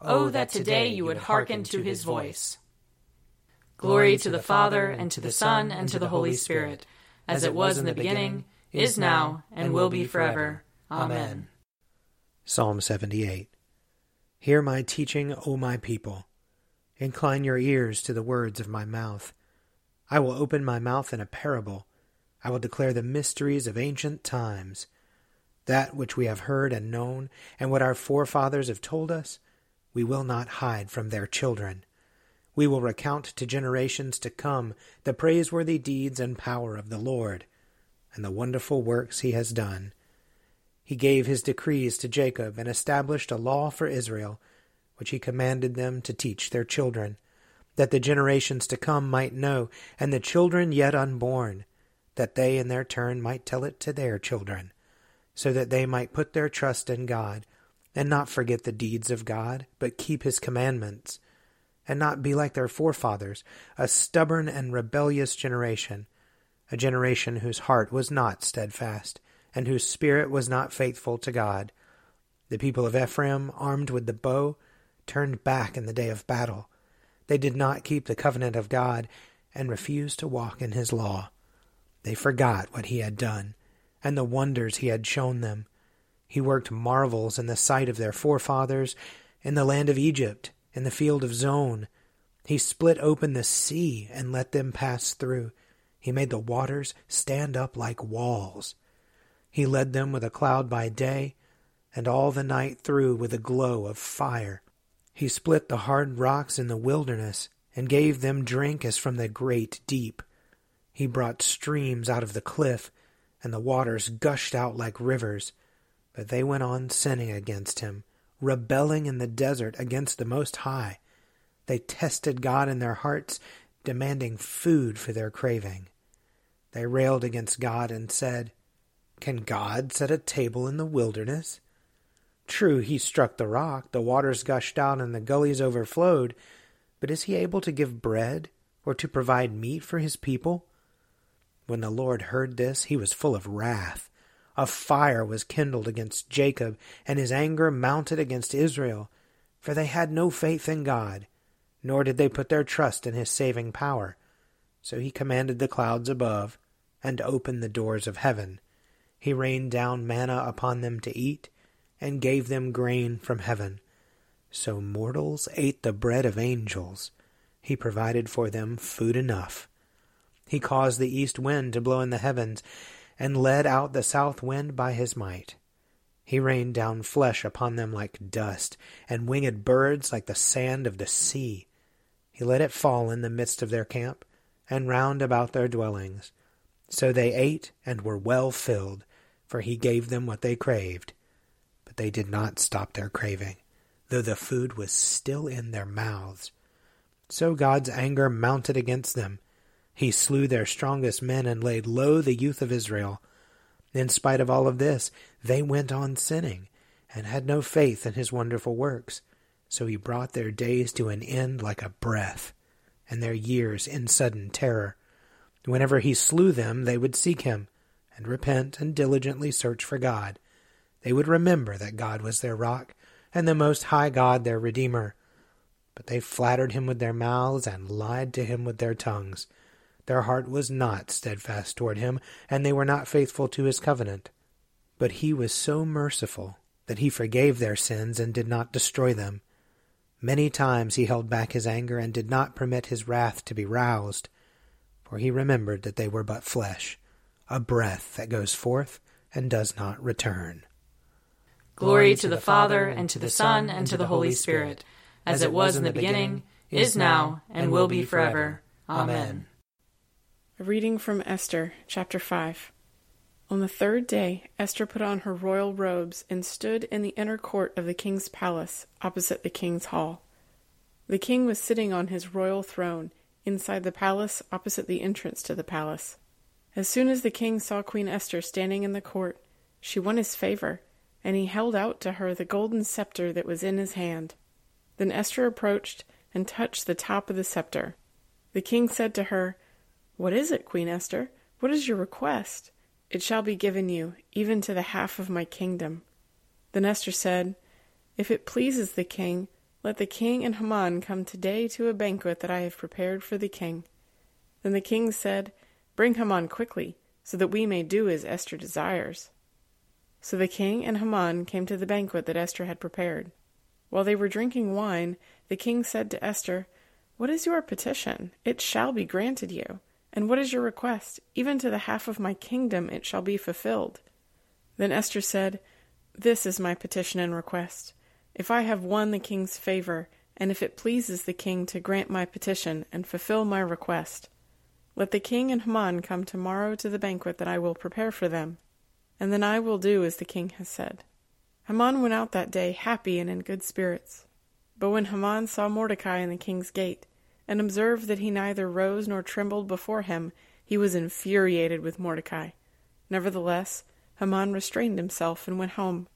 Oh, oh, that today you would hearken to his voice. Glory to the Father, and to the Son, and to the Holy Spirit, as it was in the beginning, is now, and will be forever. Amen. Psalm 78 Hear my teaching, O my people. Incline your ears to the words of my mouth. I will open my mouth in a parable. I will declare the mysteries of ancient times. That which we have heard and known, and what our forefathers have told us, we will not hide from their children. We will recount to generations to come the praiseworthy deeds and power of the Lord, and the wonderful works he has done. He gave his decrees to Jacob and established a law for Israel, which he commanded them to teach their children, that the generations to come might know, and the children yet unborn, that they in their turn might tell it to their children, so that they might put their trust in God and not forget the deeds of God, but keep his commandments, and not be like their forefathers, a stubborn and rebellious generation, a generation whose heart was not steadfast, and whose spirit was not faithful to God. The people of Ephraim, armed with the bow, turned back in the day of battle. They did not keep the covenant of God, and refused to walk in his law. They forgot what he had done, and the wonders he had shown them he worked marvels in the sight of their forefathers in the land of Egypt, in the field of Zoan. He split open the sea and let them pass through. He made the waters stand up like walls. He led them with a cloud by day, and all the night through with a glow of fire. He split the hard rocks in the wilderness, and gave them drink as from the great deep. He brought streams out of the cliff, and the waters gushed out like rivers. But they went on sinning against him, rebelling in the desert against the Most High. They tested God in their hearts, demanding food for their craving. They railed against God and said, Can God set a table in the wilderness? True, he struck the rock, the waters gushed out, and the gullies overflowed, but is he able to give bread or to provide meat for his people? When the Lord heard this, he was full of wrath a fire was kindled against Jacob, and his anger mounted against Israel, for they had no faith in God, nor did they put their trust in his saving power. So he commanded the clouds above, and opened the doors of heaven. He rained down manna upon them to eat, and gave them grain from heaven. So mortals ate the bread of angels. He provided for them food enough. He caused the east wind to blow in the heavens, and led out the south wind by his might. He rained down flesh upon them like dust, and winged birds like the sand of the sea. He let it fall in the midst of their camp, and round about their dwellings. So they ate and were well filled, for he gave them what they craved. But they did not stop their craving, though the food was still in their mouths. So God's anger mounted against them, he slew their strongest men and laid low the youth of Israel. In spite of all of this, they went on sinning and had no faith in his wonderful works. So he brought their days to an end like a breath, and their years in sudden terror. Whenever he slew them, they would seek him, and repent and diligently search for God. They would remember that God was their rock, and the Most High God their Redeemer. But they flattered him with their mouths, and lied to him with their tongues. Their heart was not steadfast toward him, and they were not faithful to his covenant. But he was so merciful that he forgave their sins and did not destroy them. Many times he held back his anger and did not permit his wrath to be roused, for he remembered that they were but flesh, a breath that goes forth and does not return. Glory to the Father, and to the Son, and to the Holy Spirit, as it was in the beginning, is now, and will be forever. Amen. Reading from Esther, chapter 5. On the third day, Esther put on her royal robes and stood in the inner court of the king's palace, opposite the king's hall. The king was sitting on his royal throne, inside the palace, opposite the entrance to the palace. As soon as the king saw Queen Esther standing in the court, she won his favor, and he held out to her the golden scepter that was in his hand. Then Esther approached and touched the top of the scepter. The king said to her, What is it, Queen Esther? What is your request? It shall be given you, even to the half of my kingdom. Then Esther said, If it pleases the king, let the king and Haman come today to a banquet that I have prepared for the king. Then the king said, Bring Haman quickly, so that we may do as Esther desires. So the king and Haman came to the banquet that Esther had prepared. While they were drinking wine, the king said to Esther, What is your petition? It shall be granted you. And what is your request? Even to the half of my kingdom it shall be fulfilled. Then Esther said, This is my petition and request. If I have won the king's favor, and if it pleases the king to grant my petition and fulfill my request, let the king and Haman come tomorrow to the banquet that I will prepare for them, and then I will do as the king has said. Haman went out that day happy and in good spirits. But when Haman saw Mordecai in the king's gate, and observed that he neither rose nor trembled before him, he was infuriated with Mordecai. Nevertheless, Haman restrained himself and went home.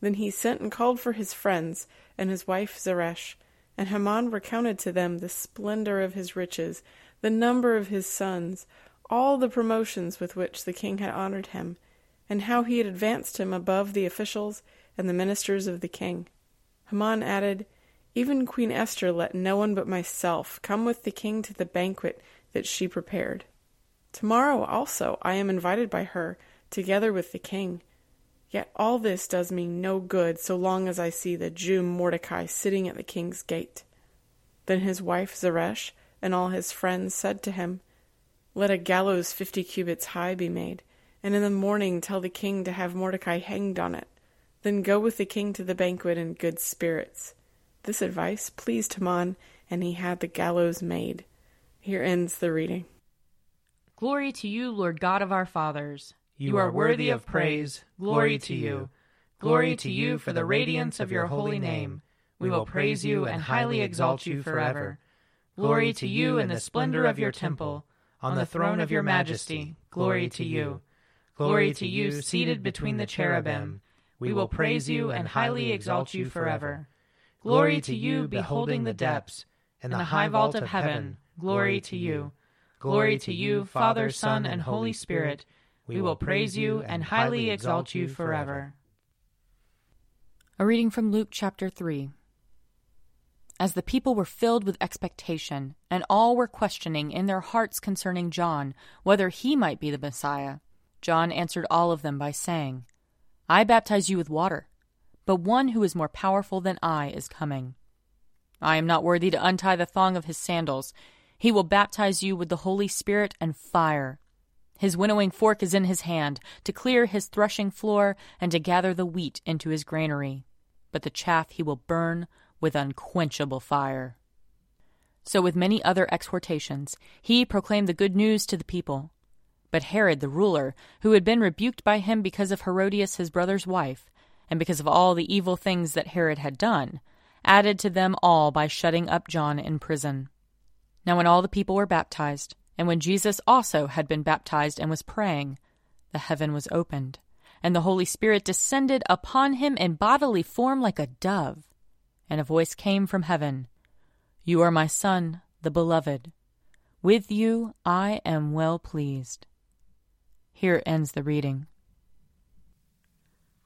Then he sent and called for his friends and his wife Zeresh, and Haman recounted to them the splendor of his riches, the number of his sons, all the promotions with which the king had honored him, and how he had advanced him above the officials and the ministers of the king. Haman added, even Queen Esther let no one but myself come with the king to the banquet that she prepared. Tomorrow also I am invited by her, together with the king. Yet all this does me no good so long as I see the Jew Mordecai sitting at the king's gate. Then his wife Zeresh and all his friends said to him, Let a gallows fifty cubits high be made, and in the morning tell the king to have Mordecai hanged on it. Then go with the king to the banquet in good spirits. This advice pleased Haman, and he had the gallows made. Here ends the reading. Glory to you, Lord God of our fathers. You are worthy of praise. Glory to you. Glory to you for the radiance of your holy name. We will praise you and highly exalt you forever. Glory to you in the splendor of your temple. On the throne of your majesty, glory to you. Glory to you, seated between the cherubim. We will praise you and highly exalt you forever. Glory to you, beholding the depths, and the high vault of heaven. Glory to you. Glory to you, Father, Son, and Holy Spirit. We will praise you and highly exalt you forever. A reading from Luke chapter 3. As the people were filled with expectation, and all were questioning in their hearts concerning John whether he might be the Messiah, John answered all of them by saying, I baptize you with water but one who is more powerful than I is coming. I am not worthy to untie the thong of his sandals. He will baptize you with the Holy Spirit and fire. His winnowing fork is in his hand, to clear his threshing floor and to gather the wheat into his granary. But the chaff he will burn with unquenchable fire. So, with many other exhortations, he proclaimed the good news to the people. But Herod the ruler, who had been rebuked by him because of Herodias his brother's wife, and because of all the evil things that Herod had done, added to them all by shutting up John in prison. Now, when all the people were baptized, and when Jesus also had been baptized and was praying, the heaven was opened, and the Holy Spirit descended upon him in bodily form like a dove. And a voice came from heaven You are my Son, the Beloved. With you I am well pleased. Here ends the reading.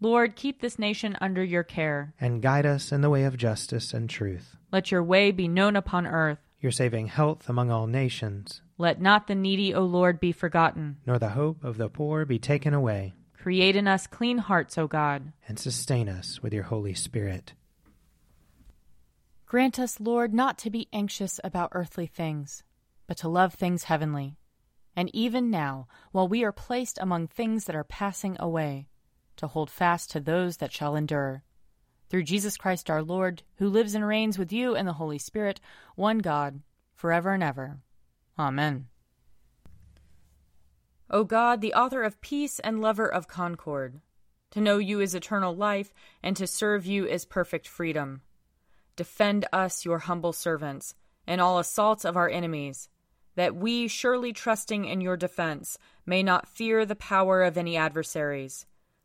Lord, keep this nation under your care. And guide us in the way of justice and truth. Let your way be known upon earth. Your saving health among all nations. Let not the needy, O Lord, be forgotten. Nor the hope of the poor be taken away. Create in us clean hearts, O God. And sustain us with your Holy Spirit. Grant us, Lord, not to be anxious about earthly things, but to love things heavenly. And even now, while we are placed among things that are passing away, to hold fast to those that shall endure. Through Jesus Christ our Lord, who lives and reigns with you and the Holy Spirit, one God, forever and ever. Amen. O God, the author of peace and lover of concord, to know you is eternal life, and to serve you is perfect freedom. Defend us, your humble servants, in all assaults of our enemies, that we, surely trusting in your defense, may not fear the power of any adversaries.